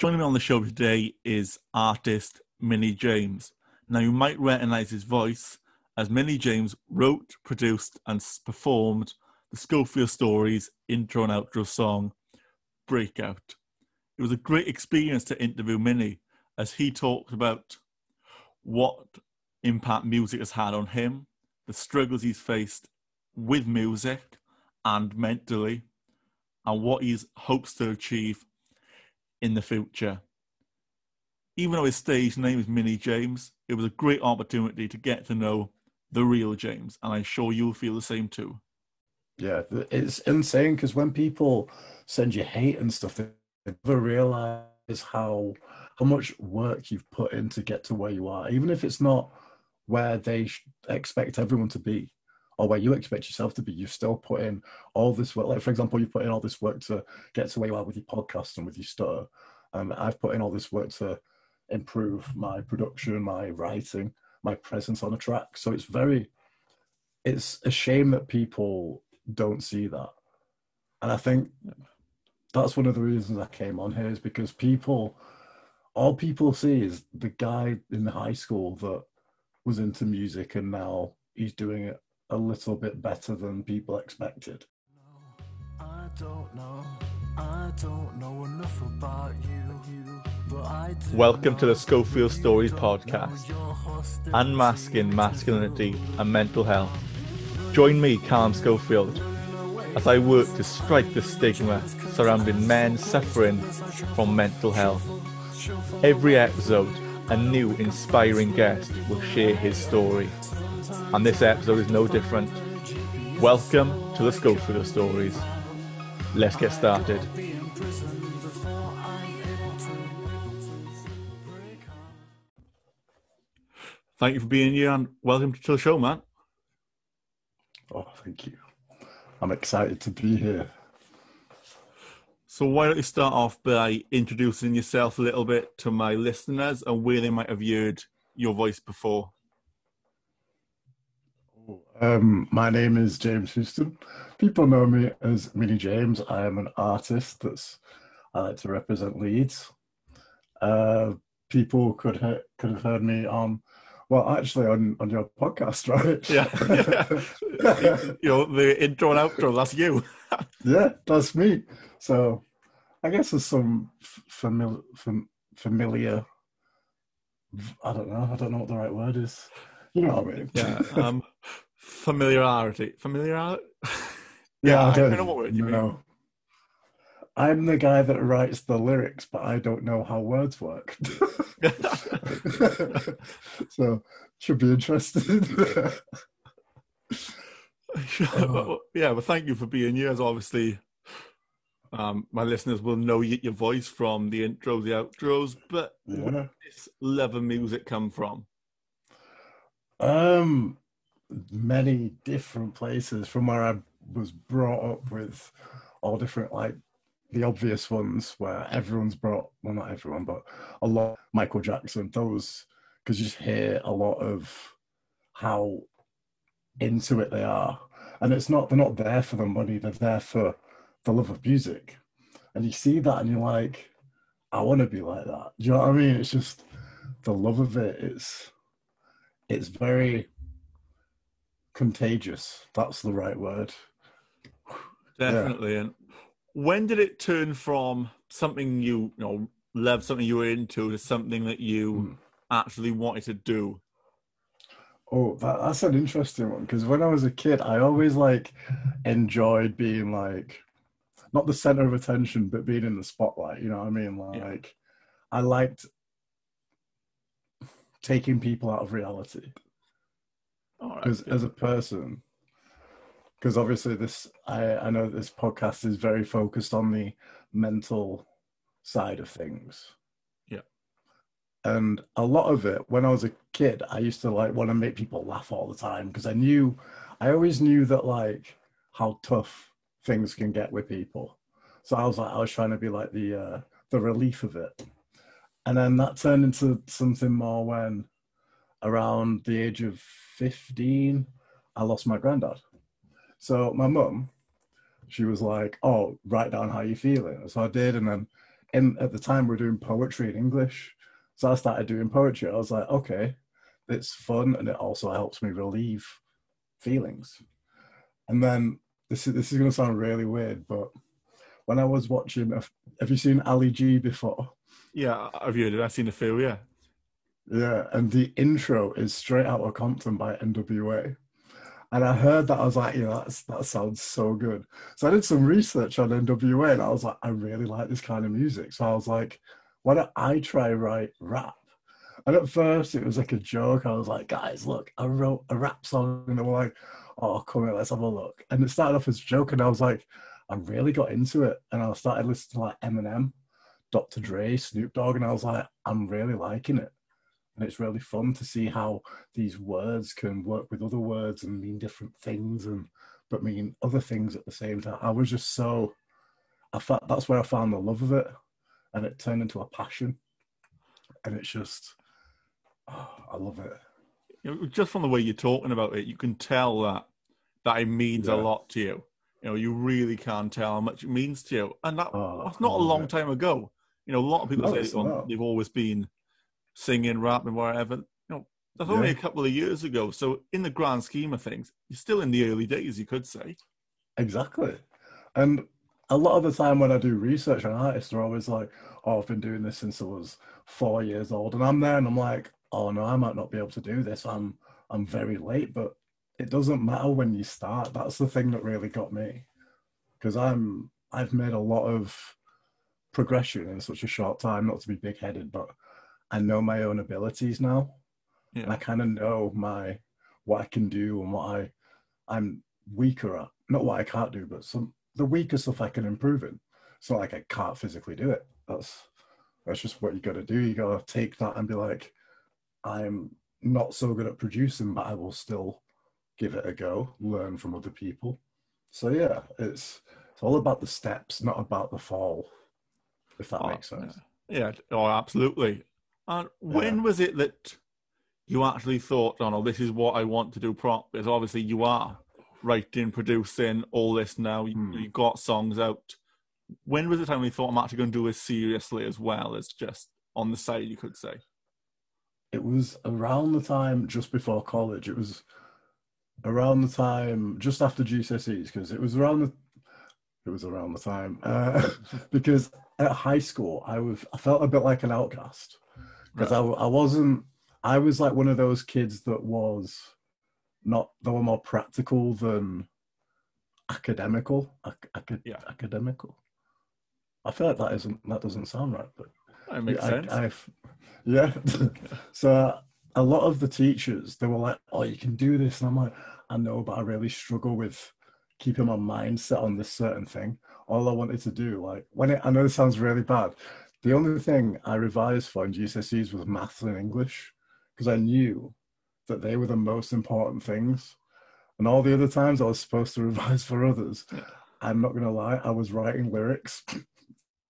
Joining me on the show today is artist Mini James. Now, you might recognize his voice as Mini James wrote, produced, and performed the Schofield Stories intro and outro song, Breakout. It was a great experience to interview Mini as he talked about what impact music has had on him, the struggles he's faced with music and mentally, and what he hopes to achieve in the future. Even though his stage name is Mini James, it was a great opportunity to get to know the real James, and I'm sure you'll feel the same too. Yeah, it's insane because when people send you hate and stuff, they never realize how how much work you've put in to get to where you are, even if it's not where they expect everyone to be or where you expect yourself to be. You've still put in all this work. Like for example, you put in all this work to get to where you are with your podcast and with your stutter. Um, I've put in all this work to improve my production, my writing, my presence on a track. So it's very, it's a shame that people don't see that. And I think that's one of the reasons I came on here is because people, all people see is the guy in the high school that was into music and now he's doing it a little bit better than people expected. I don't know. I don't know enough about you. Welcome to the Schofield Stories podcast, unmasking masculinity and mental health. Join me, Callum Schofield, as I work to strike the stigma surrounding men suffering from mental health. Every episode, a new inspiring guest will share his story, and this episode is no different. Welcome to the Schofield Stories. Let's get started. Thank you for being here and welcome to the show, man. Oh, thank you. I'm excited to be here. So, why don't you start off by introducing yourself a little bit to my listeners and where they might have heard your voice before? Um, my name is James Houston. People know me as Mini James. I am an artist that's I like to represent Leeds. Uh, people could ha- could have heard me on well, actually, on, on your podcast, right? Yeah. yeah. you know, the intro and outro, that's you. yeah, that's me. So I guess there's some familiar, fam- familiar, I don't know, I don't know what the right word is. You know what I mean? Yeah. Um, familiarity. Familiarity? yeah, yeah, I don't, I don't know what word you know. mean. I'm the guy that writes the lyrics, but I don't know how words work. so should be interesting. yeah, well, thank you for being here. As obviously, um, my listeners will know your voice from the intros, the outros. But yeah. where does this love of music come from? Um, many different places. From where I was brought up with all different like the obvious ones where everyone's brought well not everyone but a lot michael jackson those because you just hear a lot of how into it they are. And it's not they're not there for the money they're there for the love of music. And you see that and you're like i want to be like that. Do you know what i mean? It's just the love of it it's it's very contagious that's the right word definitely yeah. and when did it turn from something you, you know loved, something you were into, to something that you mm. actually wanted to do? Oh, that, that's an interesting one because when I was a kid, I always like enjoyed being like not the center of attention, but being in the spotlight. You know what I mean? Like, yeah. I liked taking people out of reality. Right, as a person, because obviously this I, I know this podcast is very focused on the mental side of things. Yeah. And a lot of it when i was a kid i used to like want to make people laugh all the time because i knew i always knew that like how tough things can get with people. So i was like i was trying to be like the uh the relief of it and then that turned into something more when around the age of 15 i lost my granddad so my mum, she was like, "Oh, write down how you're feeling." So I did, and then in at the time we are doing poetry in English. So I started doing poetry. I was like, okay, it's fun and it also helps me relieve feelings. And then this is this is gonna sound really weird, but when I was watching, have you seen Ali G before? Yeah, I've heard it. I've seen a few. Yeah, yeah, and the intro is straight out of Compton by NWA. And I heard that I was like, you know, that's, that sounds so good. So I did some research on NWA and I was like, I really like this kind of music. So I was like, why don't I try write rap? And at first it was like a joke. I was like, guys, look, I wrote a rap song. And they were like, oh, come here, let's have a look. And it started off as a joke. And I was like, I really got into it. And I started listening to like Eminem, Dr. Dre, Snoop Dogg. And I was like, I'm really liking it and it's really fun to see how these words can work with other words and mean different things and but mean other things at the same time i was just so i thought that's where i found the love of it and it turned into a passion and it's just oh, i love it just from the way you're talking about it you can tell that that it means yeah. a lot to you you know you really can't tell how much it means to you and that, oh, that's not a long it. time ago you know a lot of people no, say they've always been singing, rapping, whatever. You know, that's only yeah. a couple of years ago. So in the grand scheme of things, you're still in the early days, you could say. Exactly. And a lot of the time when I do research on artists, they're always like, oh, I've been doing this since I was four years old. And I'm there and I'm like, oh no, I might not be able to do this. I'm I'm very late, but it doesn't matter when you start. That's the thing that really got me. Because I'm I've made a lot of progression in such a short time, not to be big headed, but I know my own abilities now. Yeah. And I kind of know my what I can do and what I I'm weaker at. Not what I can't do, but some the weaker stuff I can improve in. It's not like I can't physically do it. That's that's just what you got to do. You got to take that and be like, I'm not so good at producing, but I will still give it a go, learn from other people. So yeah, it's it's all about the steps, not about the fall. If that oh, makes sense. Yeah. Oh, absolutely. And when yeah. was it that you actually thought, oh no, this is what I want to do prop? Because obviously you are writing, producing all this now. Hmm. you got songs out. When was the time you thought I'm actually going to do this seriously as well as just on the side, you could say? It was around the time just before college. It was around the time just after GCSEs because it was around the it was around the time uh, because at high school I was I felt a bit like an outcast because right. I, I wasn't I was like one of those kids that was not they were more practical than academical ac- yeah. academical I feel like that isn't that doesn't sound right but that makes I, sense I've, yeah so a lot of the teachers they were like oh you can do this and I'm like I know but I really struggle with keeping my mind set on this certain thing all I wanted to do like when it I know it sounds really bad the only thing I revised for in GCSEs was maths and English because I knew that they were the most important things. And all the other times I was supposed to revise for others, I'm not going to lie, I was writing lyrics.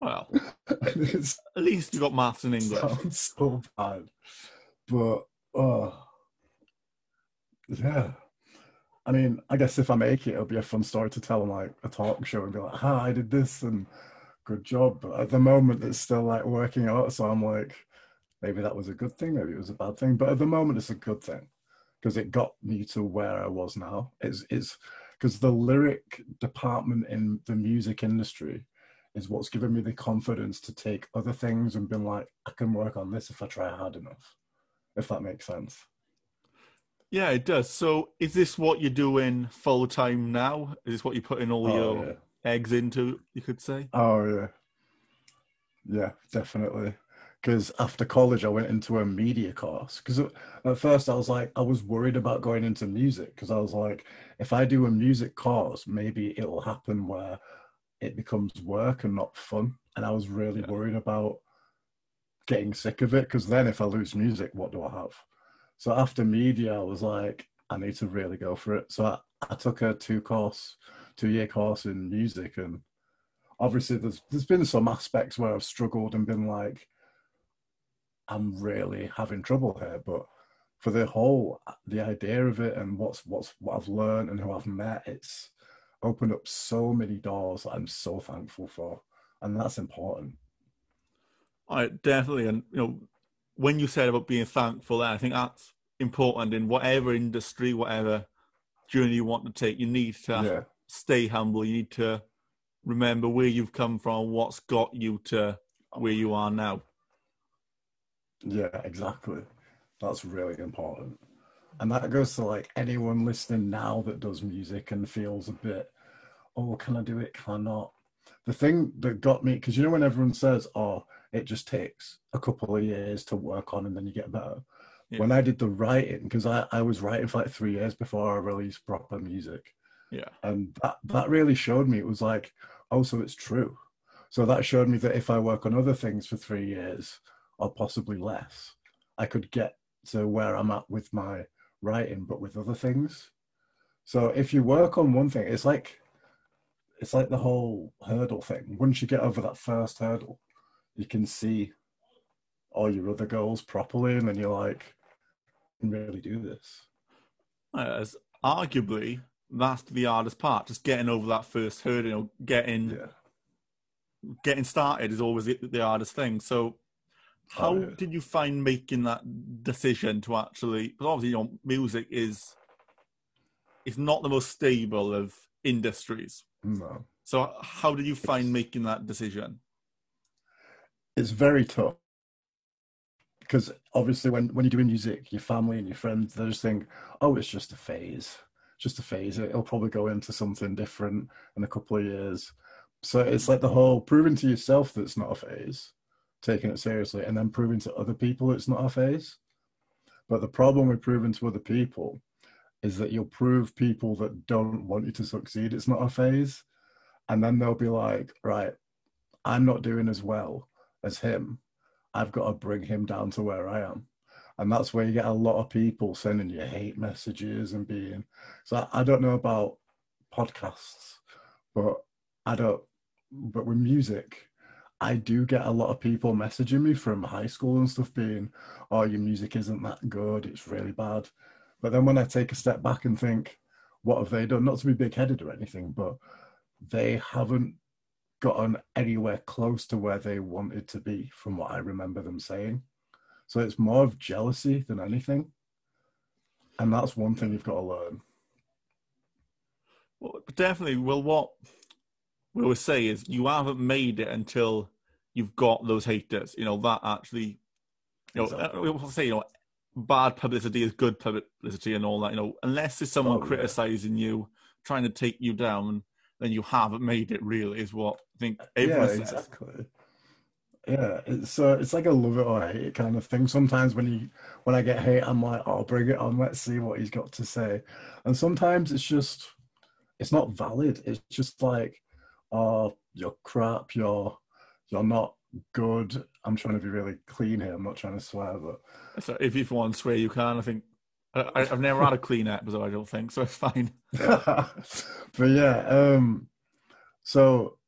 Well, at least you got maths and English. Sounds so bad. But, oh, yeah. I mean, I guess if I make it, it'll be a fun story to tell on like a talk show and be like, "Hi, I did this," and good job. But at the moment, it's still like working out. So I'm like, maybe that was a good thing, maybe it was a bad thing. But at the moment, it's a good thing because it got me to where I was now. It's it's because the lyric department in the music industry is what's given me the confidence to take other things and been like, I can work on this if I try hard enough. If that makes sense. Yeah, it does. So, is this what you're doing full time now? Is this what you put in all oh, your yeah eggs into, you could say. Oh yeah, yeah, definitely. Because after college, I went into a media course. Because at first, I was like, I was worried about going into music because I was like, if I do a music course, maybe it'll happen where it becomes work and not fun. And I was really yeah. worried about getting sick of it because then if I lose music, what do I have? So after media, I was like, I need to really go for it. So I, I took a two course two year course in music and obviously there's there's been some aspects where I've struggled and been like I'm really having trouble here. But for the whole the idea of it and what's what's what I've learned and who I've met it's opened up so many doors I'm so thankful for. And that's important. I definitely, and you know, when you said about being thankful, I think that's important in whatever industry, whatever journey you want to take. You need to Yeah. stay humble. You need to remember where you've come from, what's got you to where you are now. Yeah, exactly. That's really important. And that goes to like anyone listening now that does music and feels a bit, oh, can I do it? Can I not? The thing that got me, because you know, when everyone says, oh, it just takes a couple of years to work on and then you get better. Yeah. When I did the writing, because I, I was writing for like three years before I released proper music. Yeah. And that, that really showed me, it was like, oh, so it's true. So that showed me that if I work on other things for three years or possibly less, I could get to where I'm at with my writing, but with other things. So if you work on one thing, it's like it's like the whole hurdle thing. Once you get over that first hurdle, you can see all your other goals properly, and then you're like, I can really do this. As arguably, that's the hardest part. Just getting over that first hurdle, getting Yeah. getting started is always the, hardest thing. So, how Oh, yeah. did you find making that decision to actually? Because obviously, you know, music is is not the most stable of industries. No. So, how did you find making that decision? It's very tough. Because obviously when when you're doing music your family and your friends they just think oh it's just a phase just a phase. It'll probably go into something different in a couple of years. So it's like the whole proving to yourself that it's not a phase taking it seriously and then proving to other people it's not a phase. But the problem with proving to other people is that you'll prove people that don't want you to succeed it's not a phase. And then they'll be like right i'm not doing as well as him, I've got to bring him down to where I am. And that's where you get a lot of people sending you hate messages and being. So I, don't know about podcasts, but I don't. But with music, I do get a lot of people messaging me from high school and stuff being, oh, your music isn't that good. It's really bad. But then when I take a step back and think, what have they done? Not to be big headed or anything, but they haven't gotten anywhere close to where they wanted to be from what I remember them saying. So it's more of jealousy than anything. And that's one thing you've got to learn. Well, definitely. Well, what we always say is you haven't made it until you've got those haters. You know that actually. You know, uh, Exactly. we always say you know, bad publicity is good publicity and all that. You know, unless there's someone Oh, yeah. criticizing you, trying to take you down, then you haven't made it. Really, is what I think everyone yeah, says. exactly. Yeah, it's uh, it's like a love it or hate it kind of thing. Sometimes when you when I get hate, I'm like, oh, bring it on. Let's see what he's got to say. And sometimes it's just it's not valid. It's just like, oh, you're crap. You're you're not good. I'm trying to be really clean here. I'm not trying to swear, but So if you want to swear, you can. I think I, I've never had a clean episode. I don't think so. It's fine. but yeah, um, so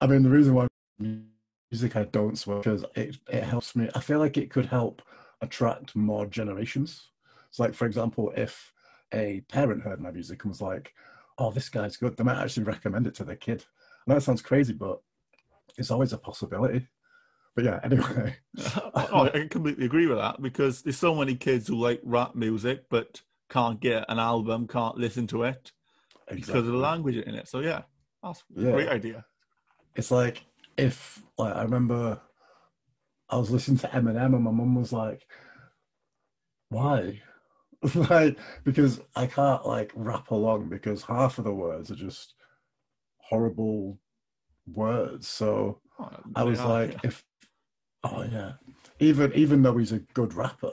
I mean, the reason why music I don't swear because it it helps me. I feel like it could help attract more generations. So, like for example, if a parent heard my music and was like, "Oh, this guy's good," they might actually recommend it to their kid. I know it sounds crazy, but it's always a possibility. But yeah, anyway, oh, I completely agree with that because there's so many kids who like rap music but can't get an album, can't listen to it because of the language in it. So yeah, that's a Yeah. great idea. it's like if like I remember I was listening to Eminem and my mum was like, "Why?" like because I can't like rap along because half of the words are just horrible words. So Oh, I was are, like, yeah. if oh yeah, even even though he's a good rapper,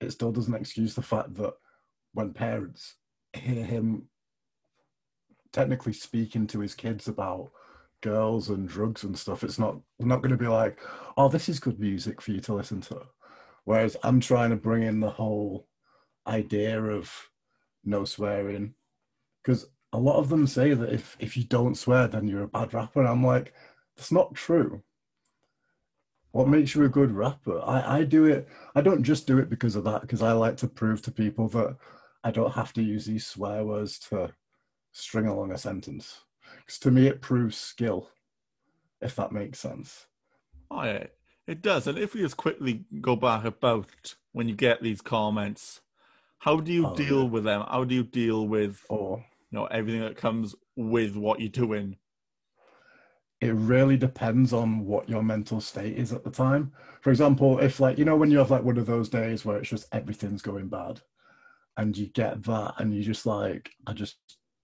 it still doesn't excuse the fact that when parents hear him technically speaking to his kids about girls and drugs and stuff, it's not not going to be like, oh, this is good music for you to listen to. Whereas I'm trying to bring in the whole idea of no swearing, because a lot of them say that if if you don't swear, then you're a bad rapper. And I'm like, that's not true. What makes you a good rapper? I, I do it. I don't just do it because of that, because I like to prove to people that I don't have to use these swear words to string along a sentence. Because to me, it proves skill, if that makes sense. Oh, yeah. It does. And if we just quickly go back about when you get these comments, how do you Oh, deal yeah. with them? How do you deal with Or you know everything that comes with what you're doing? It really depends on what your mental state is at the time. For example, if like you know when you have like one of those days where it's just everything's going bad, and you get that, and you just like I just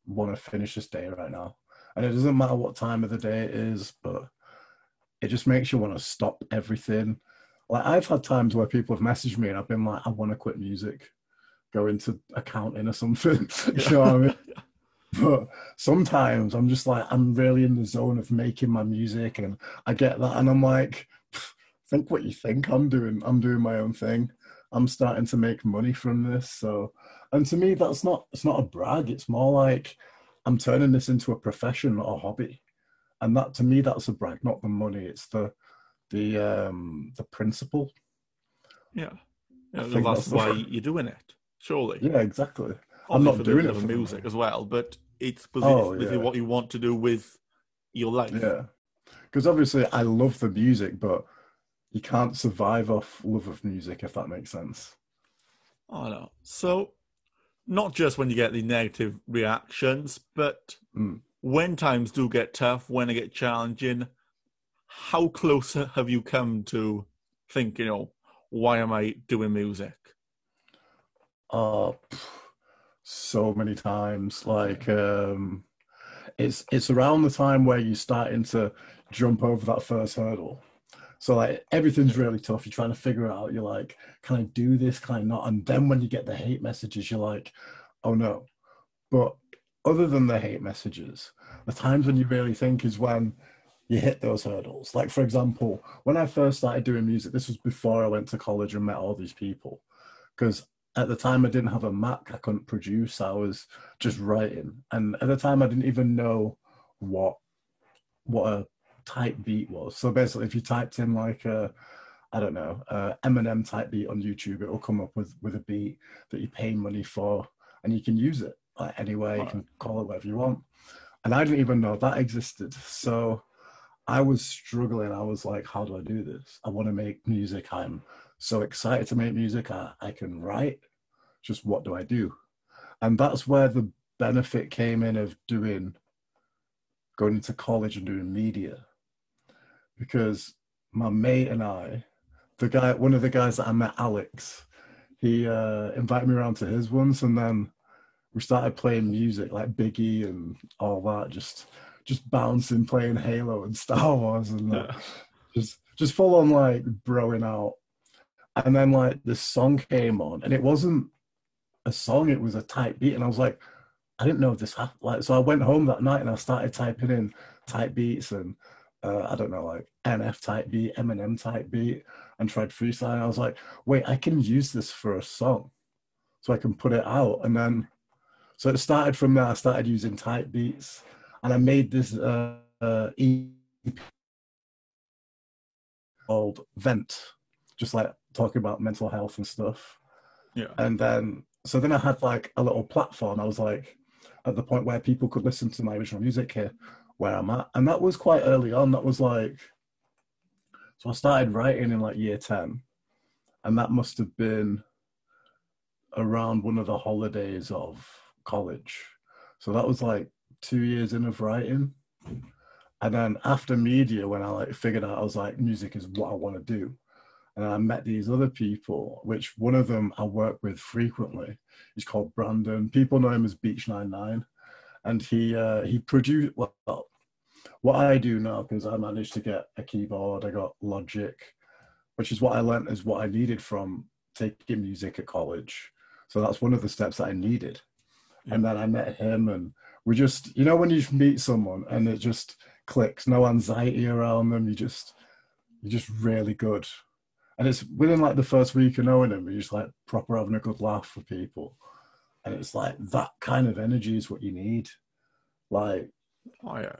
want to finish this day right now, and it doesn't matter what time of the day it is, but it just makes you want to stop everything. Like I've had times where people have messaged me and I've been like, I want to quit music, go into accounting or something. you know what I mean? but sometimes I'm just like I'm really in the zone of making my music and I get that and I'm like think what you think. I'm doing I'm doing my own thing. I'm starting to make money from this. So and to me that's not it's not a brag. It's more like I'm turning this into a profession not a hobby. And that to me that's a brag not the money. It's the the um the principle. Yeah, yeah that's that's the- why you're doing it. Surely, yeah exactly. I'm not doing it for the music as well, but it's because Oh, yeah. what you want to do with your life. Yeah, because obviously I love the music, but you can't survive off love of music if that makes sense. Oh no. So, not just when you get the negative reactions, but Mm. when times do get tough, when they get challenging, how close have you come to think, you know, why am I doing music? Oh, pff, so many times. Like, um, it's it's around the time where you're starting to jump over that first hurdle. So like everything's really tough. You're trying to figure out. You're like, can I do this? Can I not? And then when you get the hate messages, you're like, oh no. But other than the hate messages, the times when you really think is when you hit those hurdles. Like for example, when I first started doing music, this was before I went to college and met all these people. Because at the time I didn't have a Mac, I couldn't produce. I was just writing, and at the time I didn't even know what what a type beat was. So basically, if you typed in like a I don't know, uh, Eminem type beat on YouTube, it will come up with with a beat that you pay money for, and you can use it like anywhere. You can call it whatever you want. And I didn't even know that existed. So I was struggling. I was like, how do I do this? I want to make music. I'm so excited to make music. I, I can write. Just what do I do? And that's where the benefit came in of doing going into college and doing media. Because my mate and I, the guy, one of the guys that I met, Alex, he uh, invited me around to his once, and then we started playing music like Biggie and all that, just just bouncing, playing Halo and Star Wars, and. Yeah. just just full on like broing out. And then like the song came on, and it wasn't a song; it was a type beat, and I was like, I didn't know this happened. Like, so I went home that night and I started typing in type beats and uh, I don't know, like NF type beat, Eminem type beat, and tried freestyle. I was like, wait, I can use this for a song, so I can put it out. And then, so it started from there. I started using type beats, and I made this uh, uh, EP called Vent, just like talking about mental health and stuff. Yeah. And then, so then I had like a little platform. I was like, at the point where people could listen to my original music here, where I'm at. And that was quite early on. That was like, so I started writing in like year 10. And that must have been around one of the holidays of college. So that was like two years in of writing. And then after media, when I like figured out I was like, music is what I want to do. And I met these other people, which one of them I work with frequently. He's called Brandon. People know him as Beach 99. And he uh, he produced well, what I do now because I managed to get a keyboard. I got Logic, which is what I learned is what I needed from taking music at college. So that's one of the steps that I needed. And then I met him, and we just, you know, when you meet someone and it just clicks, no anxiety around them. You just, you're just really good. And it's within like the first week of knowing him, you're just like proper having a good laugh with people. And it's like that kind of energy is what you need. Like, Oh, yeah.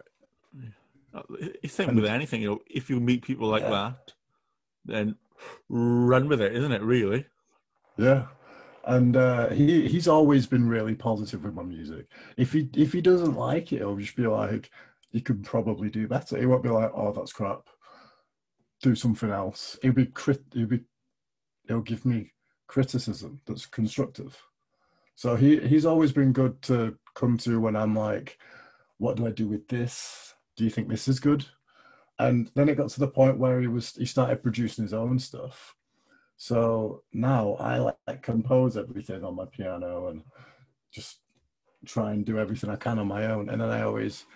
Uh, same with anything, you know. If you meet people like Yeah. that, then run with it, isn't it? Really? Yeah. And uh, he he's always been really positive with my music. If he if he doesn't like it, he'll just be like, "You could probably do better." He won't be like, "Oh, that's crap." Do something else. It'll be crit. He'll be. He'll give me criticism that's constructive. So he he's always been good to come to when I'm like, what do I do with this? Do you think this is good? And then it got to the point where he was he started producing his own stuff. So now I like compose everything on my piano and just try and do everything I can on my own. And then I always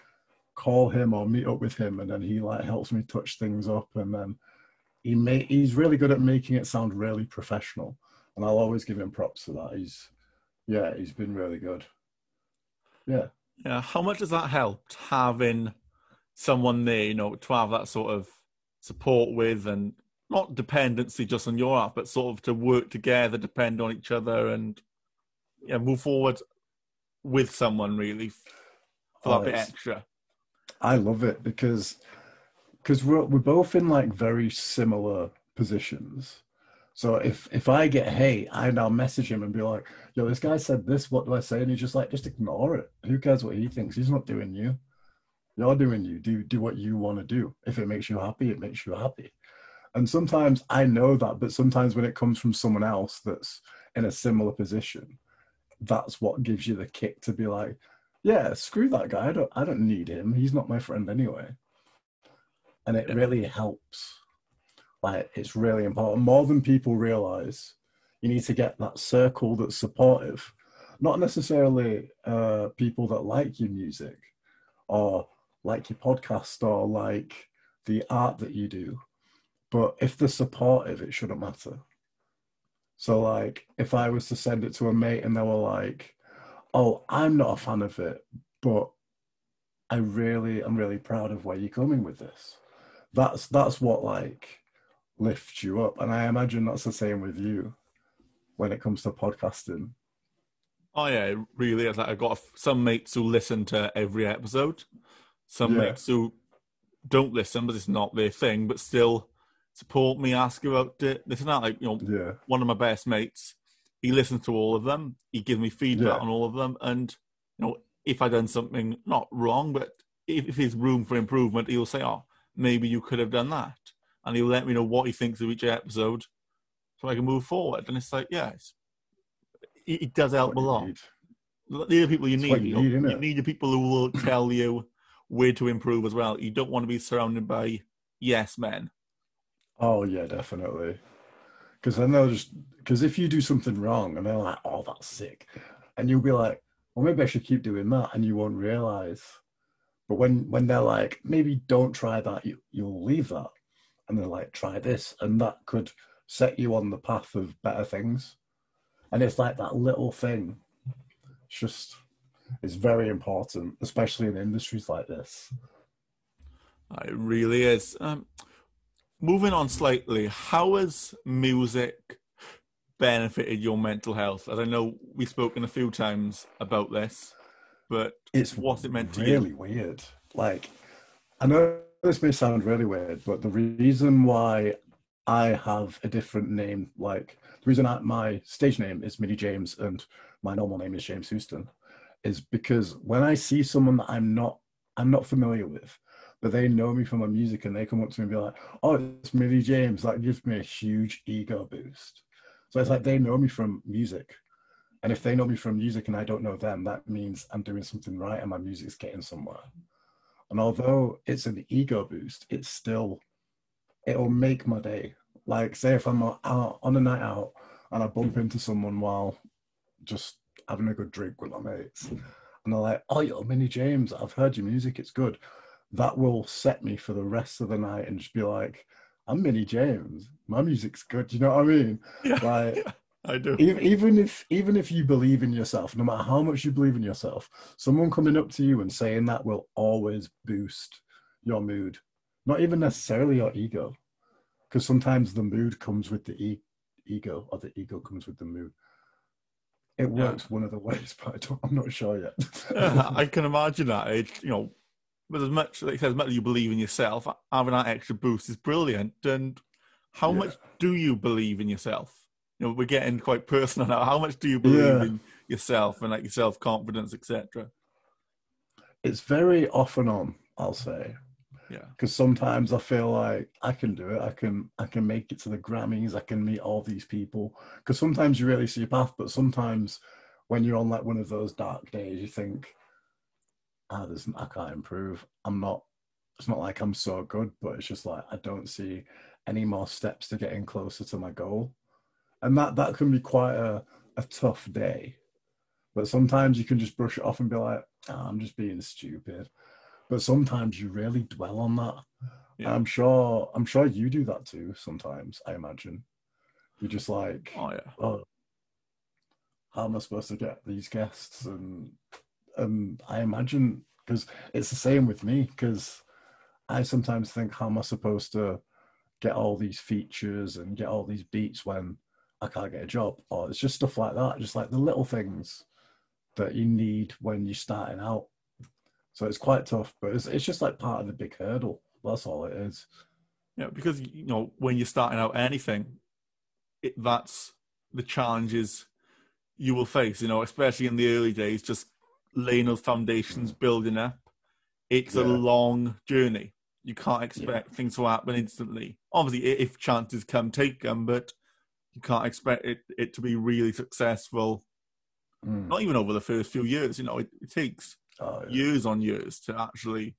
call him or meet up with him, and then he like helps me touch things up, and then he may he's really good at making it sound really professional, and I'll always give him props for that. He's yeah, he's been really good. Yeah. Yeah. How much has that helped having someone there, you know, to have that sort of support with and not dependency just on your app, but sort of to work together, depend on each other and yeah, move forward with someone really for that oh, bit extra. I love it because because we're we're both in like very similar positions. So if if I get hate, I now message him and be like, "Yo, this guy said this. What do I say?" And he's just like, "Just ignore it. Who cares what he thinks? He's not doing you. You're doing you. Do do what you want to do. If it makes you happy, it makes you happy." And sometimes I know that, but sometimes when it comes from someone else that's in a similar position, that's what gives you the kick to be like, yeah, screw that guy. I don't I don't need him. He's not my friend anyway. And it really helps. Like it's really important. More than people realize. You need to get that circle that's supportive. Not necessarily uh, people that like your music or like your podcast or like the art that you do. But if they're supportive, it shouldn't matter. So like if I was to send it to a mate and they were like, oh, I'm not a fan of it, but I really, I'm really proud of where you're coming with this. That's that's what like lifts you up, and I imagine that's the same with you when it comes to podcasting. Oh yeah, really is. Like I've got some mates who listen to every episode, some yeah. mates who don't listen, but it's not their thing, but still support me, ask about it. This is not like you know, yeah. one of my best mates he listens to all of them. He gives me feedback yeah. on all of them, and you know if I done something not wrong, but if, if there's room for improvement, he'll say, "Oh, maybe you could have done that," and he'll let me know what he thinks of each episode, so I can move forward. And it's like, yeah, it's, it, it does help a lot. These are people you need. You, need, you need the people who will tell you where to improve as well. You don't want to be surrounded by yes men. Oh yeah, definitely. Because then they'll just because if you do something wrong and they're like, "Oh, that's sick," and you'll be like, "Well, maybe I should keep doing that," and you won't realize. But when when they're like, "Maybe don't try that," you you'll leave that, and they're like, "Try this," and that could set you on the path of better things. And it's like that little thing. It's just it's very important, especially in industries like this. It really is. Um, moving on slightly, how has music benefited your mental health? As I know we've spoken a few times about this, but it's what it meant to really you? Really weird. Like, I know this may sound really weird, but the reason why I have a different name, like the reason I, my stage name is Mini James and my normal name is James Houston, is because when I see someone that I'm not I'm not familiar with, but they know me from my music and they come up to me and be like, oh, it's Mini James. That gives me a huge ego boost. So it's like they know me from music. And if they know me from music and I don't know them, that means I'm doing something right and my music's getting somewhere. And although it's an ego boost, it's still, it'll make my day. Like, say if I'm out on a night out and I bump into someone while just having a good drink with my mates, and they're like, oh, you're Mini James, I've heard your music, it's good that will set me for the rest of the night and just be like, I'm Mini James. My music's good. You know what I mean? Yeah, like, yeah, I do. Even if even if you believe in yourself, no matter how much you believe in yourself, someone coming up to you and saying that will always boost your mood. Not even necessarily your ego, because sometimes the mood comes with the e- ego, or the ego comes with the mood. It works yeah. one of the ways, but I am not sure yet. yeah, I can imagine that. It, you know, but as much like as much as you believe in yourself, having that extra boost is brilliant. And how yeah. much do you believe in yourself? You know, we're getting quite personal now. How much do you believe yeah. in yourself and like your self confidence, etc.? It's very off and on, I'll say, Yeah. Because sometimes I feel like I can do it. I can I can make it to the Grammys. I can meet all these people. Because sometimes you really see your path, but sometimes when you're on like one of those dark days, you think, ah, there's I can't improve. I'm not. It's not like I'm so good, but it's just like I don't see any more steps to getting closer to my goal, and that that can be quite a a tough day. But sometimes you can just brush it off and be like, oh, I'm just being stupid. But sometimes you really dwell on that. Yeah. I'm sure I'm sure you do that too sometimes, I imagine. You're just like, Oh yeah. oh, how am I supposed to get these guests? And and I imagine because it's the same with me because I sometimes think how am I supposed to get all these features and get all these beats when I can't get a job or it's just stuff like that, just like the little things that you need when you're starting out. So it's quite tough, but it's, it's just like part of the big hurdle. That's all it is. Yeah, because you know when you're starting out anything, it, that's the challenges you will face. You know, especially in the early days, just laying those foundations, building up. It's a long journey. You can't expect things to happen instantly. Obviously, if chances come, take them, but you can't expect it, it to be really successful. Mm. Not even over the first few years. You know, it, it takes Oh, yeah. years on years to actually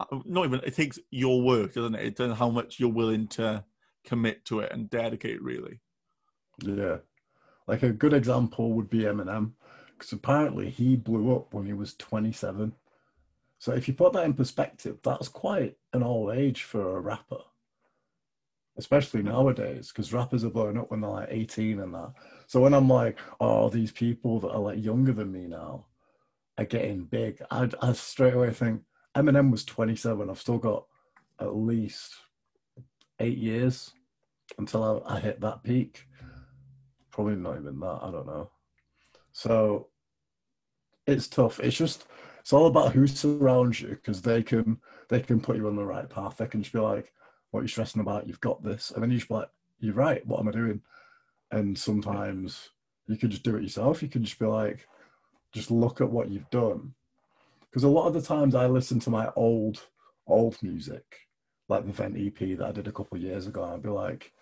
uh, not even it takes your work doesn't it it's how much you're willing to commit to it and dedicate really Yeah. Like a good example would be Eminem, because apparently he blew up when he was 27. So if you put that in perspective, that's quite an old age for a rapper, especially nowadays, because rappers are blowing up when they're like 18 and that. So when I'm like, oh, these people that are like younger than me now are getting big, I'd, I straight away think Eminem was 27. I've still got at least eight years until I, I hit that peak probably not even that i don't know so it's tough. It's just it's all about who surrounds you because they can they can put you on the right path. They can just be like what are you stressing about? You've got this. And then you just be like you're right. What am i doing? And sometimes you can just do it yourself. You can just be like just look at what you've done. Because a lot of the times i listen to my old old music like the vent ep that i did a couple years ago i'd be like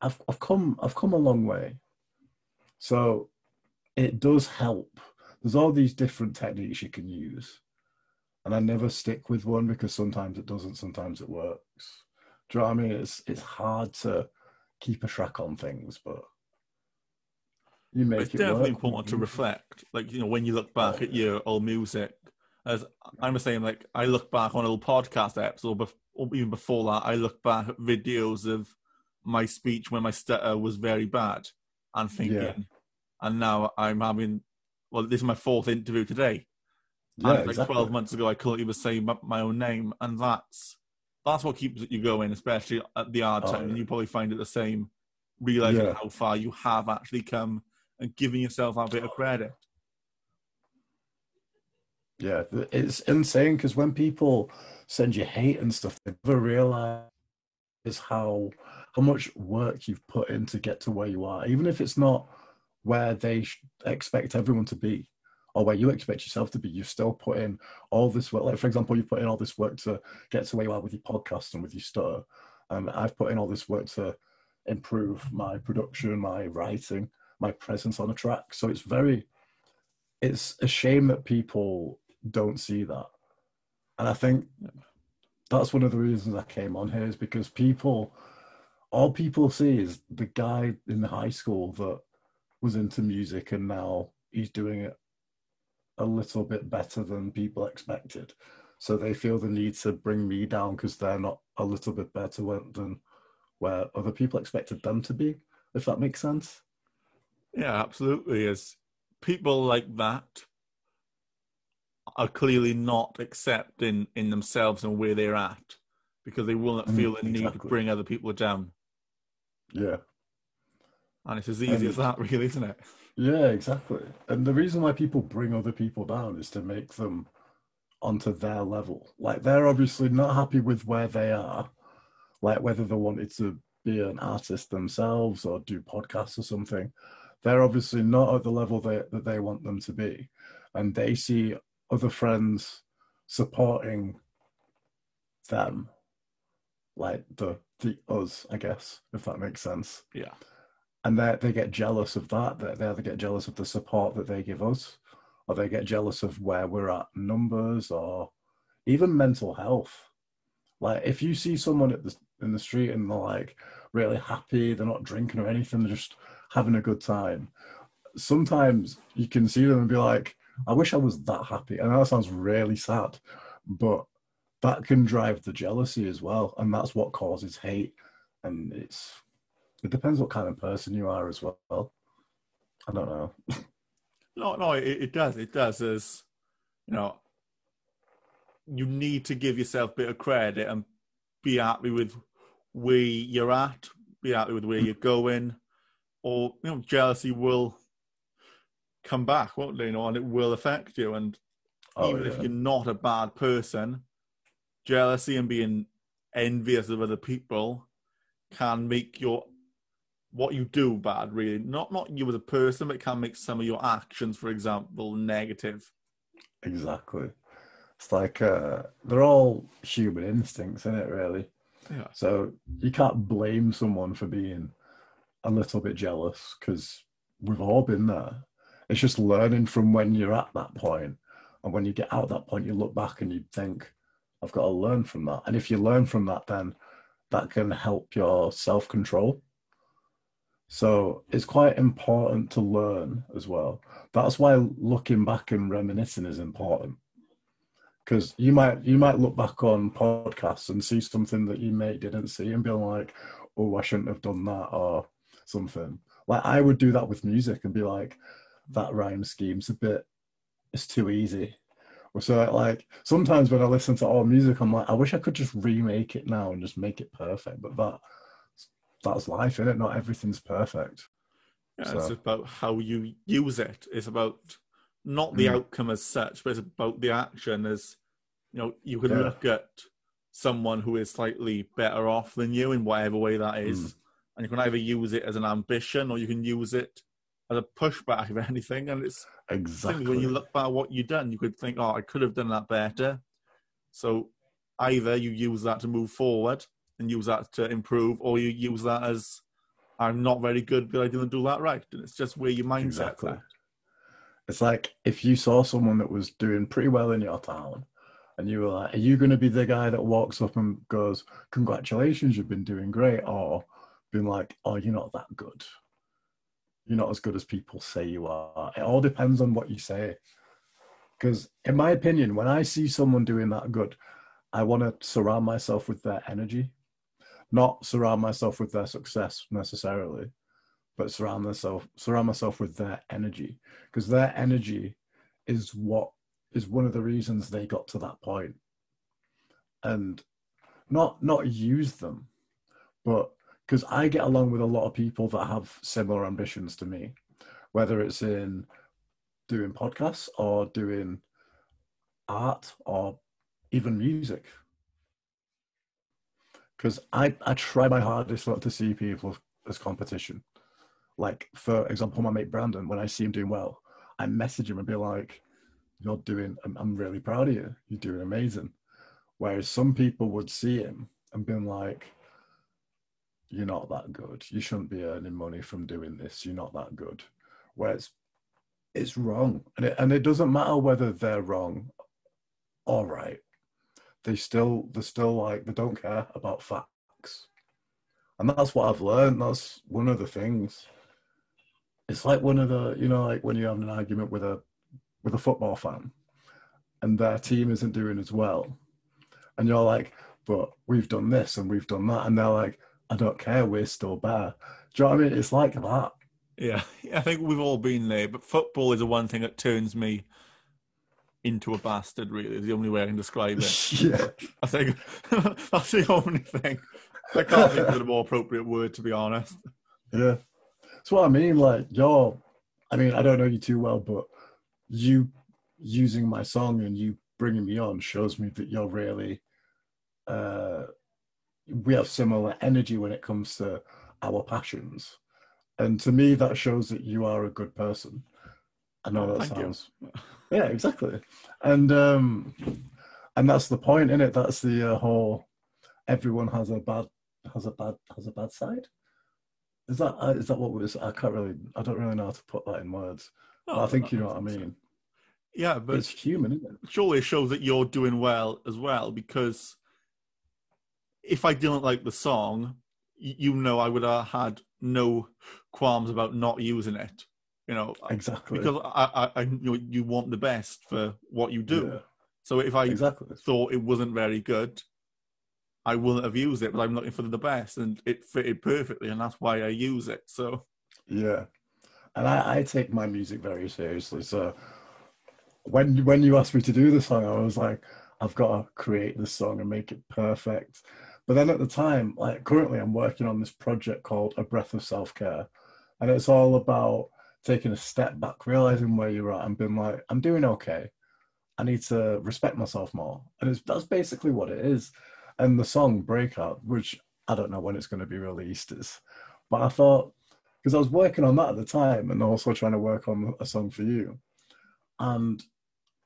I've, I've come I've come a long way. So it does help. There's all these different techniques you can use. And I never stick with one because sometimes it doesn't, sometimes it works. Do you know what I mean? It's it's hard to keep a track on things, but you make it's it definitely work. important to reflect like you know when you look back oh, at your old music as i'm saying like i look back on old podcast episodes bef- or even before that i look back at videos of my speech when my stutter was very bad and thinking Yeah. And now i'm having well this is my fourth interview today Yeah, and like exactly. 12 months ago i couldn't even say my, my own name and that's that's what keeps you going especially at the hard Oh, time yeah. and you probably find it the same realizing Yeah. how far you have actually come and giving yourself a bit of credit Yeah, it's insane because when people send you hate and stuff, they never realize is how how much work you've put in to get to where you are, even if it's not where they expect everyone to be or where you expect yourself to be. You've still put in all this work. Like for example, you put in all this work to get to where you are with your podcast and with your stutter. Um, I've put in all this work to improve my production, my writing, my presence on a track. So it's very it's a shame that people don't see that. And I think that's one of the reasons I came on here is because people, all people see is the guy in the high school that was into music and now he's doing it a little bit better than people expected. So they feel the need to bring me down because they're not a little bit better than where other people expected them to be, if that makes sense. Yeah, absolutely. As people like that are clearly not accepting in themselves and where they're at because they will not Mm, feel the need to bring other people down. Yeah. And it's as easy And- as that, really, isn't it? Yeah, exactly. And the reason why people bring other people down is to make them onto their level. Like they're obviously not happy with where they are, like whether they wanted to be an artist themselves or do podcasts or something. They're obviously not at the level they, that they want them to be. And they see other friends supporting them, like the the us, I guess, if that makes sense. Yeah. And they they get jealous of that. They, they either get jealous of the support that they give us, or they get jealous of where we're at numbers, or even mental health. Like if you see someone at the in the street and they're like really happy, they're not drinking or anything, they're just having a good time. Sometimes you can see them and be like, I wish I was that happy. And that sounds really sad, but that can drive the jealousy as well. And that's what causes hate. And it's, it depends what kind of person you are as well. I don't know. No, no, it, it does. It does. As you know, you need to give yourself a bit of credit and be happy with where you're at, be happy with where you're going, or you know, jealousy will come back, won't they? You know, and it will affect you. And Oh, even if you're not a bad person, jealousy and being envious of other people can make your what you do bad. Really, not not you as a person, but can make some of your actions, for example, negative. Exactly. It's like uh, they're all human instincts, isn't it? Really. Yeah. So you can't blame someone for being a little bit jealous because we've all been there. It's just learning from when you're at that point, and when you get out of that point, you look back and you think, "I've got to learn from that." And if you learn from that, then that can help your self control. So it's quite important to learn as well. That's why looking back and reminiscing is important. Because you might you might look back on podcasts and see something that you mate didn't see and be like, oh, I shouldn't have done that or something. Like I would do that with music and be like, that rhyme scheme's a bit it's too easy. Or so like sometimes when I listen to all music, I'm like, I wish I could just remake it now and just make it perfect. But that that's life, isn't it? Not everything's perfect. Yeah, So- It's about how you use it. It's about not the Mm. outcome as such, but it's about the action. As you know, you can Yeah. look at someone who is slightly better off than you in whatever way that is, Mm. and you can either use it as an ambition or you can use it as a pushback, if anything. And it's Exactly. when you look back at what you've done, you could think, "Oh, I could have done that better." So either you use that to move forward and use that to improve, or you use that as I'm not very good, but I didn't do that right. And it's just where your mindset's Exactly. at. It's like if you saw someone that was doing pretty well in your town and you were like, Are you going to be the guy that walks up and goes, Congratulations, you've been doing great? Or being like, Oh, you're not that good. You're not as good as people say you are. It all depends on what you say. Because, in my opinion, when I see someone doing that good, I want to surround myself with their energy, not surround myself with their success necessarily, but surround myself surround myself with their energy. Because their energy is what is one of the reasons they got to that point. And not not use them but because i get along with a lot of people that have similar ambitions to me whether it's in doing podcasts or doing art or even music because I, I try my hardest not to see people as competition. Like for example my mate brandon when i see him doing well i message him and be like you're doing i'm, I'm really proud of you. You're doing amazing. Whereas some people would see him and be like you're not that good. You shouldn't be earning money from doing this. You're not that good. Whereas it's wrong. And it, and it doesn't matter whether they're wrong or right they still they're still like they don't care about facts. And that's what i've learned. That's one of the things. It's like one of the you know like when you're having an argument with a with a football fan and their team isn't doing as well. And you're like but we've done this and we've done that. And they're like i don't care we're still better. Do you know what i mean? It's like that. Yeah, I think we've all been there, but football is the one thing that turns me into a bastard, really, is the only way I can describe it. yeah I think that's the only thing. I can't think of a more appropriate word, to be honest. Yeah. That's what I mean. Like, you're, I mean, I don't know you too well, but you using my song and you bringing me on shows me that you're really, uh, we have similar energy when it comes to our passions. And to me, that shows that you are a good person. I know that Thank sounds, yeah, exactly. And, um, and that's the point in it. That's the uh, whole. Everyone has a bad has a bad has a bad side. Is that uh, is that what was? I can't really. I don't really know how to put that in words. but I think you know what I mean. Yeah, but it's human, isn't it? surely it shows that you're doing well as well because if I didn't like the song, you know I would have had no qualms about not using it. You know, Exactly. because I, I, I you, know, you want the best for what you do. Yeah, So if I exactly. thought it wasn't very good, I wouldn't have used it. But I'm looking for the best, and it fitted perfectly, and that's why I use it. So Yeah, and I, I take my music very seriously. So when when you asked me to do the song, I was like, I've got to create this song and make it perfect. But then at the time, like currently, I'm working on this project called A Breath of Self Care, and it's all about taking a step back, realizing where you're at, and being like, I'm doing okay. I need to respect myself more, and it's that's basically what it is. And the song Breakout, which I don't know when it's going to be released, is, but I thought because I was working on that at the time and also trying to work on a song for you. And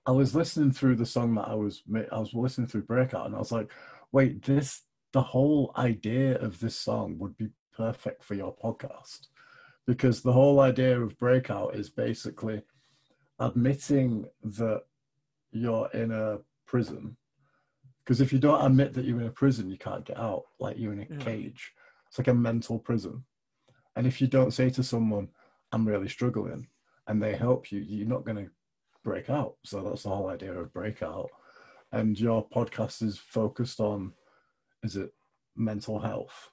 I was listening through the song that I was I was listening through Breakout, and I was like, wait, this the whole idea of this song would be perfect for your podcast because the whole idea of Breakout is basically admitting that you're in a prison. Because if you don't admit that you're in a prison, you can't get out. Like you're in a Yeah. cage. It's like a mental prison. And if you don't say to someone, I'm really struggling, and they help you, you're not going to break out. So that's the whole idea of breakout. And your podcast is focused on, is it mental health?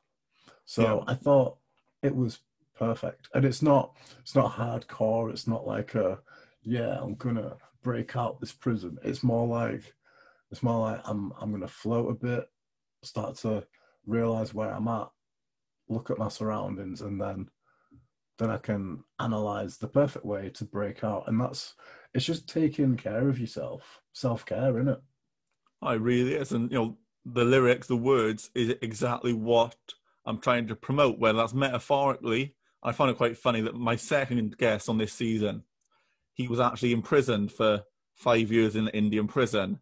So Yeah. I thought it was perfect. And it's not, it's not hardcore. It's not like a, yeah, I'm gonna break out this prison. It's more like, it's more like I'm, I'm gonna float a bit, start to realize where I'm at, look at my surroundings, and then then I can analyze the perfect way to break out. And that's it's just taking care of yourself, self care, isn't it? I really is, and you know the lyrics, the words is exactly what I'm trying to promote. Whether that's metaphorically, I find it quite funny that my second guest on this season, he was actually imprisoned for five years in an Indian prison,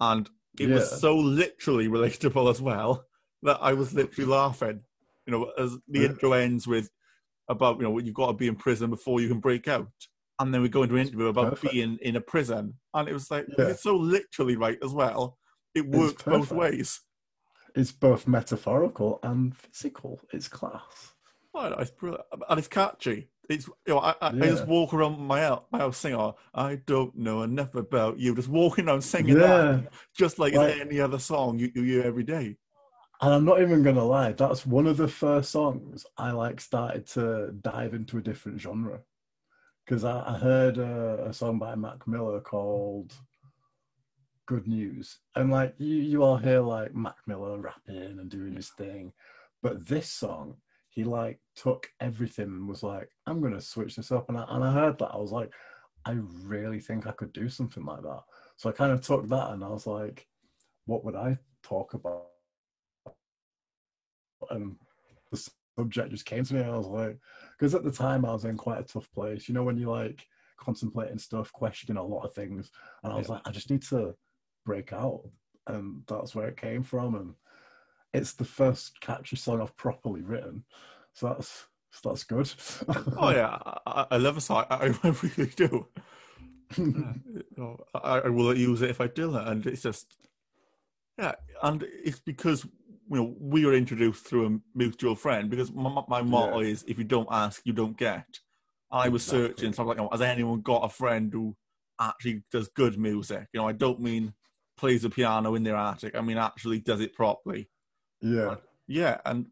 and it Yeah. was so literally relatable as well that I was literally laughing. You know, as the intro ends with about you know you've got to be in prison before you can break out, and then we go into an interview about Perfect. being in a prison, and it was like Yeah. it's so literally right as well. It works both ways. It's both metaphorical and physical. It's class. Oh, it's brilliant. and it's catchy. It's you know I, I, I just walk around my house, my house singing. oh, I don't know enough about you. Just walking around singing Yeah. that, just like Like- any other song you, you hear every day. And I'm not even gonna lie, that's one of the first songs I like started to dive into a different genre. Because I, I heard uh, a song by Mac Miller called Good News. And like you, you all hear like Mac Miller rapping and doing his thing. But this song, he like took everything and was like, I'm gonna switch this up. And I, and I heard that, I was like, I really think I could do something like that. So I kind of took that and I was like, what would I talk about? and the subject just came to me. And I was like, because at the time I was in quite a tough place. You know, when you're like contemplating stuff, questioning a lot of things, and I was Yeah. like, I just need to break out, and that's where it came from. And it's the first catchy song I've properly written, so that's so that's good. Oh yeah, I, I love a song. I, I really do. Yeah, you know, I, I will use it if I do that, and it's just yeah, and it's because you know we were introduced through a mutual friend. Because my, my motto is, if you don't ask, you don't get. I was Exactly. searching, so I was like, you know, has anyone got a friend who actually does good music? You know, I don't mean plays the piano in their attic. I mean actually does it properly. Yeah, Yeah, and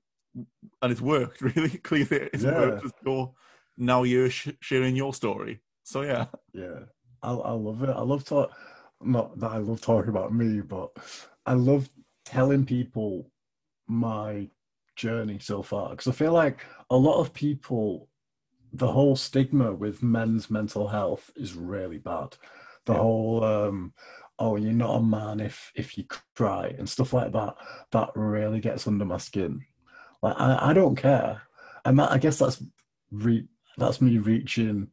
and it's worked really clearly. It's Yeah. worked. Cool. Now you're sh- sharing your story. So yeah. yeah, I I love it. I love talk. Not that I love talking about me, but I love telling people my journey so far because I feel like a lot of people, the whole stigma with men's mental health is really bad. The Yeah. whole, um, oh, you're not a man if if you cry and stuff like that. That really gets under my skin. Like I, I don't care, that, I guess that's re- that's me reaching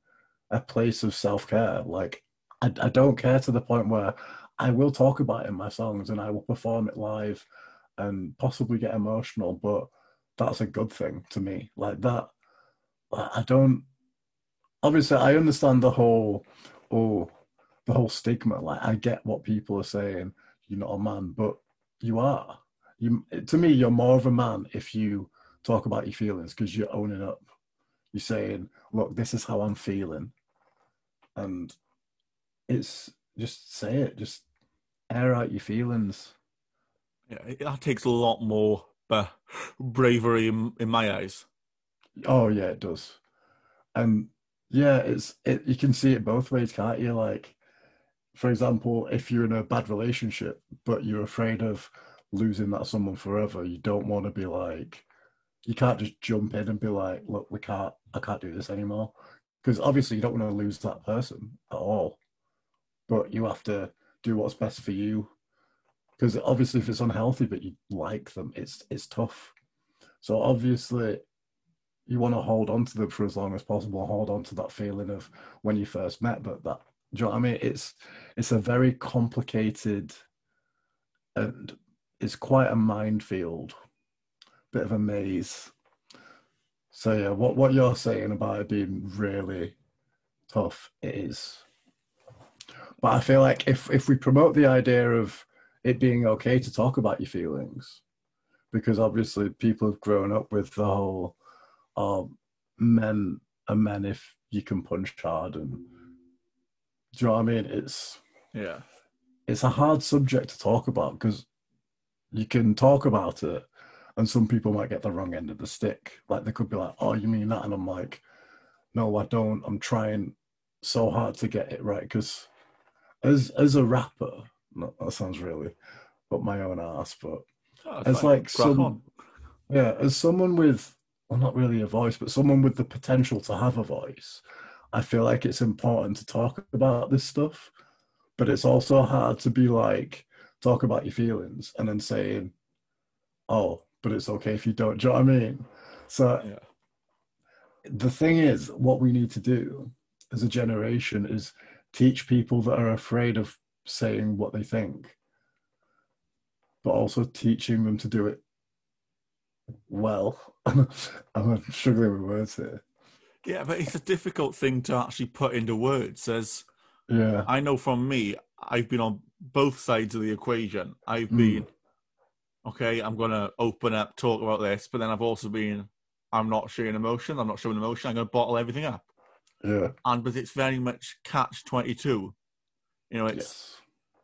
a place of self care. Like I, I don't care to the point where I will talk about it in my songs and I will perform it live and possibly get emotional, but that's a good thing to me. Like that, I don't. Obviously, I understand the whole, oh, the whole stigma. Like I get what people are saying. You're not a man, but you are. You to me, you're more of a man if you talk about your feelings because you're owning up. You're saying, "Look, this is how I'm feeling," and it's just say it. Just air out your feelings. Yeah, that takes a lot more uh, bravery in, in my eyes. Oh yeah, it does. And yeah, it's it. You can see it both ways, can't you? Like, for example, if you're in a bad relationship, but you're afraid of losing that someone forever, you don't want to be like, you can't just jump in and be like, look, we can't, I can't do this anymore, because obviously you don't want to lose that person at all. But you have to do what's best for you because obviously if it's unhealthy but you like them it's it's tough so obviously you want to hold on to them for as long as possible hold on to that feeling of when you first met but that do you know what i mean? It's it's a very complicated and it's quite a minefield bit of a maze. So yeah what what you're saying about it being really tough it is. But I feel like if if we promote the idea of it being okay to talk about your feelings, because obviously people have grown up with the whole uh, men are men if you can punch hard and do you know what I mean? It's yeah, it's a hard subject to talk about because you can talk about it and some people might get the wrong end of the stick. Like they could be like, "Oh, you mean that?" And I'm like, "No, I don't. I'm trying so hard to get it right because as as a rapper, no, that sounds really but my own ass, but oh, as like some, yeah, as someone with well, not really a voice, but someone with the potential to have a voice, I feel like it's important to talk about this stuff. But it's also hard to be like talk about your feelings and then saying, "Oh, but it's okay if you don't." Do you know what I mean? So yeah. the thing is, what we need to do as a generation is teach people that are afraid of saying what they think, but also teaching them to do it well. I'm struggling with words here. Yeah, but it's a difficult thing to actually put into words. As yeah, I know from me, I've been on both sides of the equation. I've mm. been okay. I'm going to open up, talk about this, but then I've also been, I'm not showing emotion. I'm not showing emotion. I'm going to bottle everything up. Yeah. And but it's very much catch twenty two. You know, it's yes.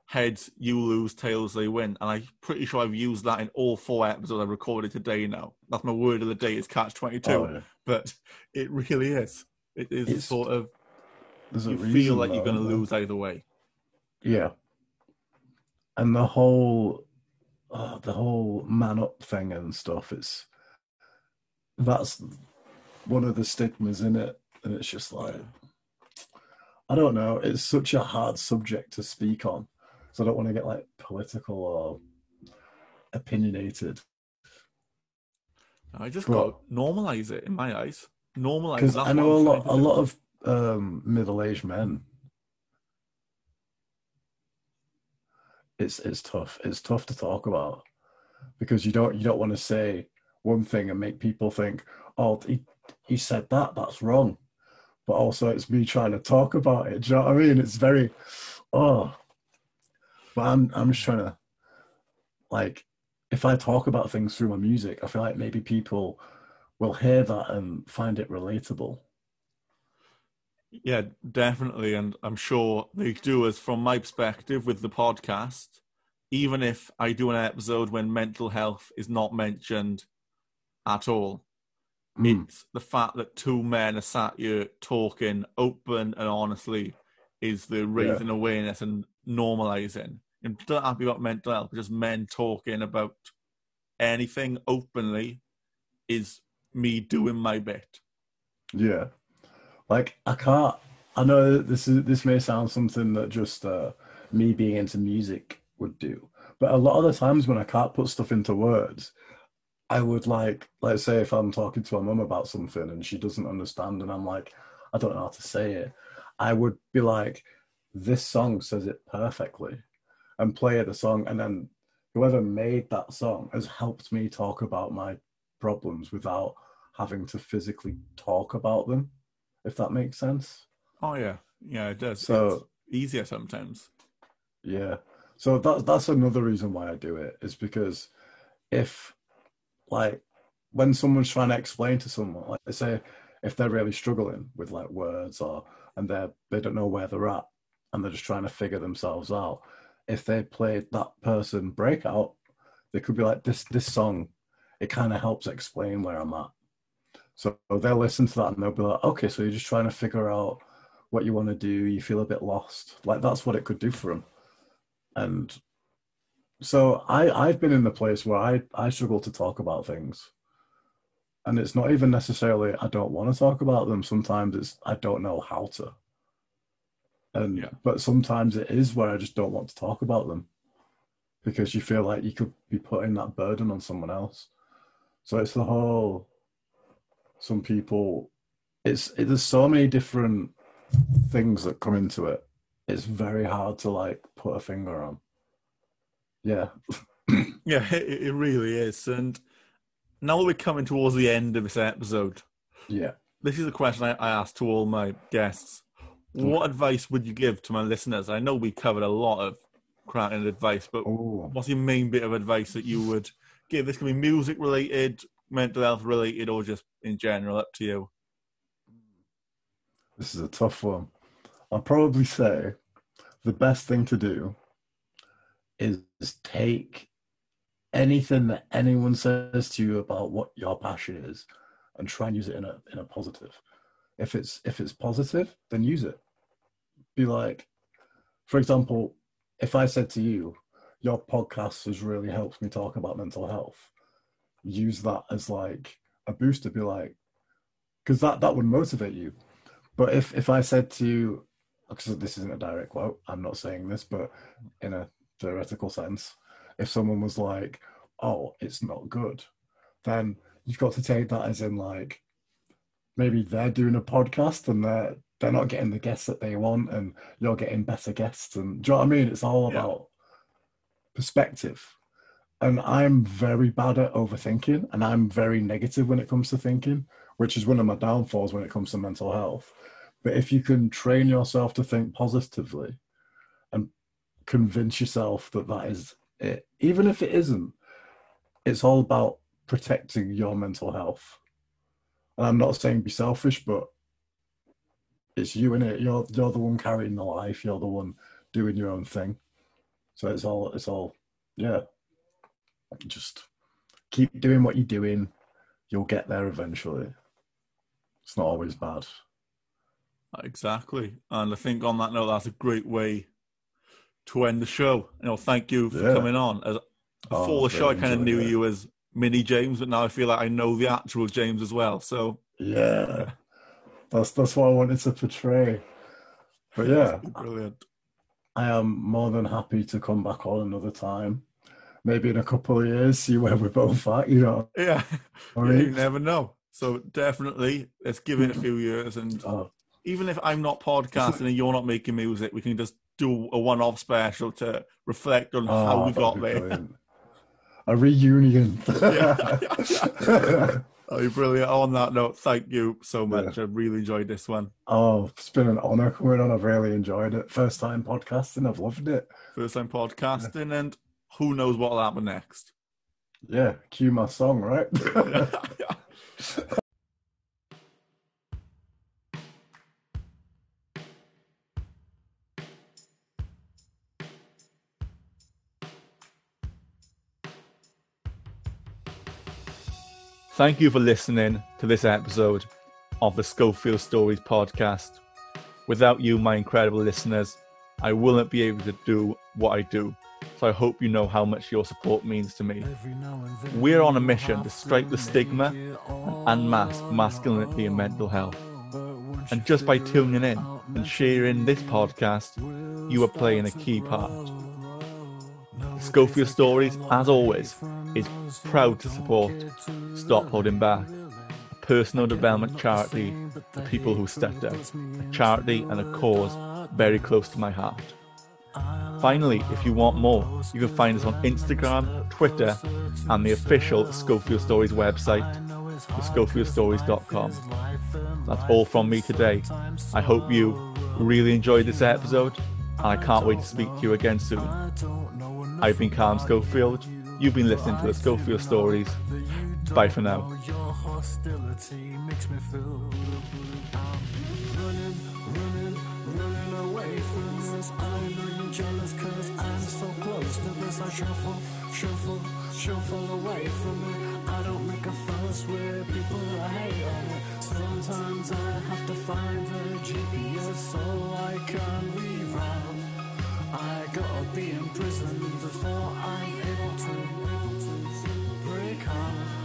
Heads you lose, tails they win. And I'm pretty sure I've used that in all four episodes I've recorded today now. That's my word of the day is catch twenty two. Oh, yeah. But it really is. It is it's, sort of you feel like you're gonna lose either way. Yeah. And the whole uh, the whole man up thing and stuff, it's that's one of the stigmas in it and it's just like I don't know. It's such a hard subject to speak on, so I don't want to get like political or opinionated. I just got normalize it in my eyes. Normalize because I know a lot, a lot of um, middle-aged men. It's it's tough. It's tough to talk about because you don't you don't want to say one thing and make people think, oh, he he said that. That's wrong but also it's me trying to talk about it. Do you know what I mean? It's very, oh, but I'm I'm just trying to, like, if I talk about things through my music, I feel like maybe people will hear that and find it relatable. Yeah, definitely, and I'm sure they do. As from my perspective with the podcast, even if I do an episode when mental health is not mentioned at all, Mm. It's the fact that two men are sat here talking open and honestly is the raising yeah. awareness and normalizing. And don't have about mental health, just men talking about anything openly is me doing my bit. Yeah. Like I can't I know this is this may sound something that just uh, me being into music would do. But a lot of the times when I can't put stuff into words, I would like, let's say, if I'm talking to my mum about something and she doesn't understand, and I'm like, I don't know how to say it, I would be like, this song says it perfectly. And play the song, and then whoever made that song has helped me talk about my problems without having to physically talk about them, if that makes sense. Oh yeah, yeah, it does. So It's easier sometimes. Yeah. So that's that's another reason why I do it is because if like when someone's trying to explain to someone, like they say if they're really struggling with like words or and they're they don't know where they're at and they're just trying to figure themselves out, if they played that person breakout, they could be like this this song, it kind of helps explain where I'm at. So they'll listen to that and they'll be like, okay, so you're just trying to figure out what you want to do, you feel a bit lost. Like that's what it could do for them and so I I've been in the place where I I struggle to talk about things, and it's not even necessarily I don't want to talk about them. Sometimes it's I don't know how to, and Yeah. but sometimes it is where I just don't want to talk about them, because you feel like you could be putting that burden on someone else. So it's the whole. Some people, it's it, there's so many different things that come into it it's very hard to like put a finger on. Yeah. Yeah, it, it really is. And now that we're coming towards the end of this episode, Yeah. this is a question I, I ask to all my guests. Mm. What advice would you give to my listeners? I know we covered a lot of cracking advice, but Oh, what's your main bit of advice that you would give? This can be music related, mental health related, or just in general. Up to you. this is a tough one. I'll probably say the best thing to do is take anything that anyone says to you about what your passion is and try and use it in a in a positive. If it's if it's positive, then use it. Be like, for example, if I said to you, your podcast has really helped me talk about mental health, use that as like a boost to Be like, because that that would motivate you. But if if I said to you, because this isn't a direct quote, I'm not saying this, but in a theoretical sense, if someone was like, "Oh, it's not good," then you've got to take that as in like maybe they're doing a podcast and they're they're not getting the guests that they want, and you're getting better guests. And do you know what I mean? It's all Yeah. about perspective. And I'm very bad at overthinking, and I'm very negative when it comes to thinking, which is one of my downfalls when it comes to mental health. But if you can train yourself to think positively and convince yourself that that is it, even if it isn't, it's all about protecting your mental health. And I'm not saying be selfish, but it's you in it. You're you're the one carrying the life. You're the one doing your own thing. So it's all it's all yeah. Just keep doing what you're doing. You'll get there eventually. It's not always bad. Exactly. And I think on that note, that's a great way to end the show. You know, thank you for Yeah. coming on. As before Oh, the show, I kind of knew it. you as Mini James, but now I feel like I know the actual James as well. So Yeah. That's that's what I wanted to portray. But yeah, brilliant. I am more than happy to come back on another time. Maybe in a couple of years, see where we're both at, you know. Yeah, I you never know. So definitely, let's give it a few years, and oh, even if I'm not podcasting and you're not making music, we can just do a one-off special to reflect on ah, how oh, we got there. brilliant. A reunion. Yeah. Oh, you're brilliant. On that note, thank you so much. I really enjoyed this one. oh, it's been an honor coming on. I've really enjoyed it. First time podcasting. I've loved it. First time podcasting, and who knows what'll happen next. Yeah, cue my song, right? Thank you for listening to this episode of the Schofield Stories podcast. Without you, my incredible listeners, I wouldn't be able to do what I do. So I hope you know how much your support means to me. We're on a mission to strike the stigma and unmask masculinity and mental health. And just by tuning in and sharing this podcast, you are playing a key part. Schofield Stories, as always, is proud to support Stop Holding Back, a personal development charity for people who stepped out, a charity and a cause very close to my heart. Finally, if you want more, you can find us on Instagram, Twitter, and the official Schofield Stories website, theschofieldstories.com. That's all from me today. I hope you really enjoyed this episode, and I can't wait to speak to you again soon. I've been Callum Schofield. You've been listening to the Schofield Stories. Bye for now. jealous cause I'm so close to this I shuffle, shuffle, shuffle away from it I don't make a fuss with people hate on it Sometimes I have to find genius so I can I gotta be in prison before I'm able to break out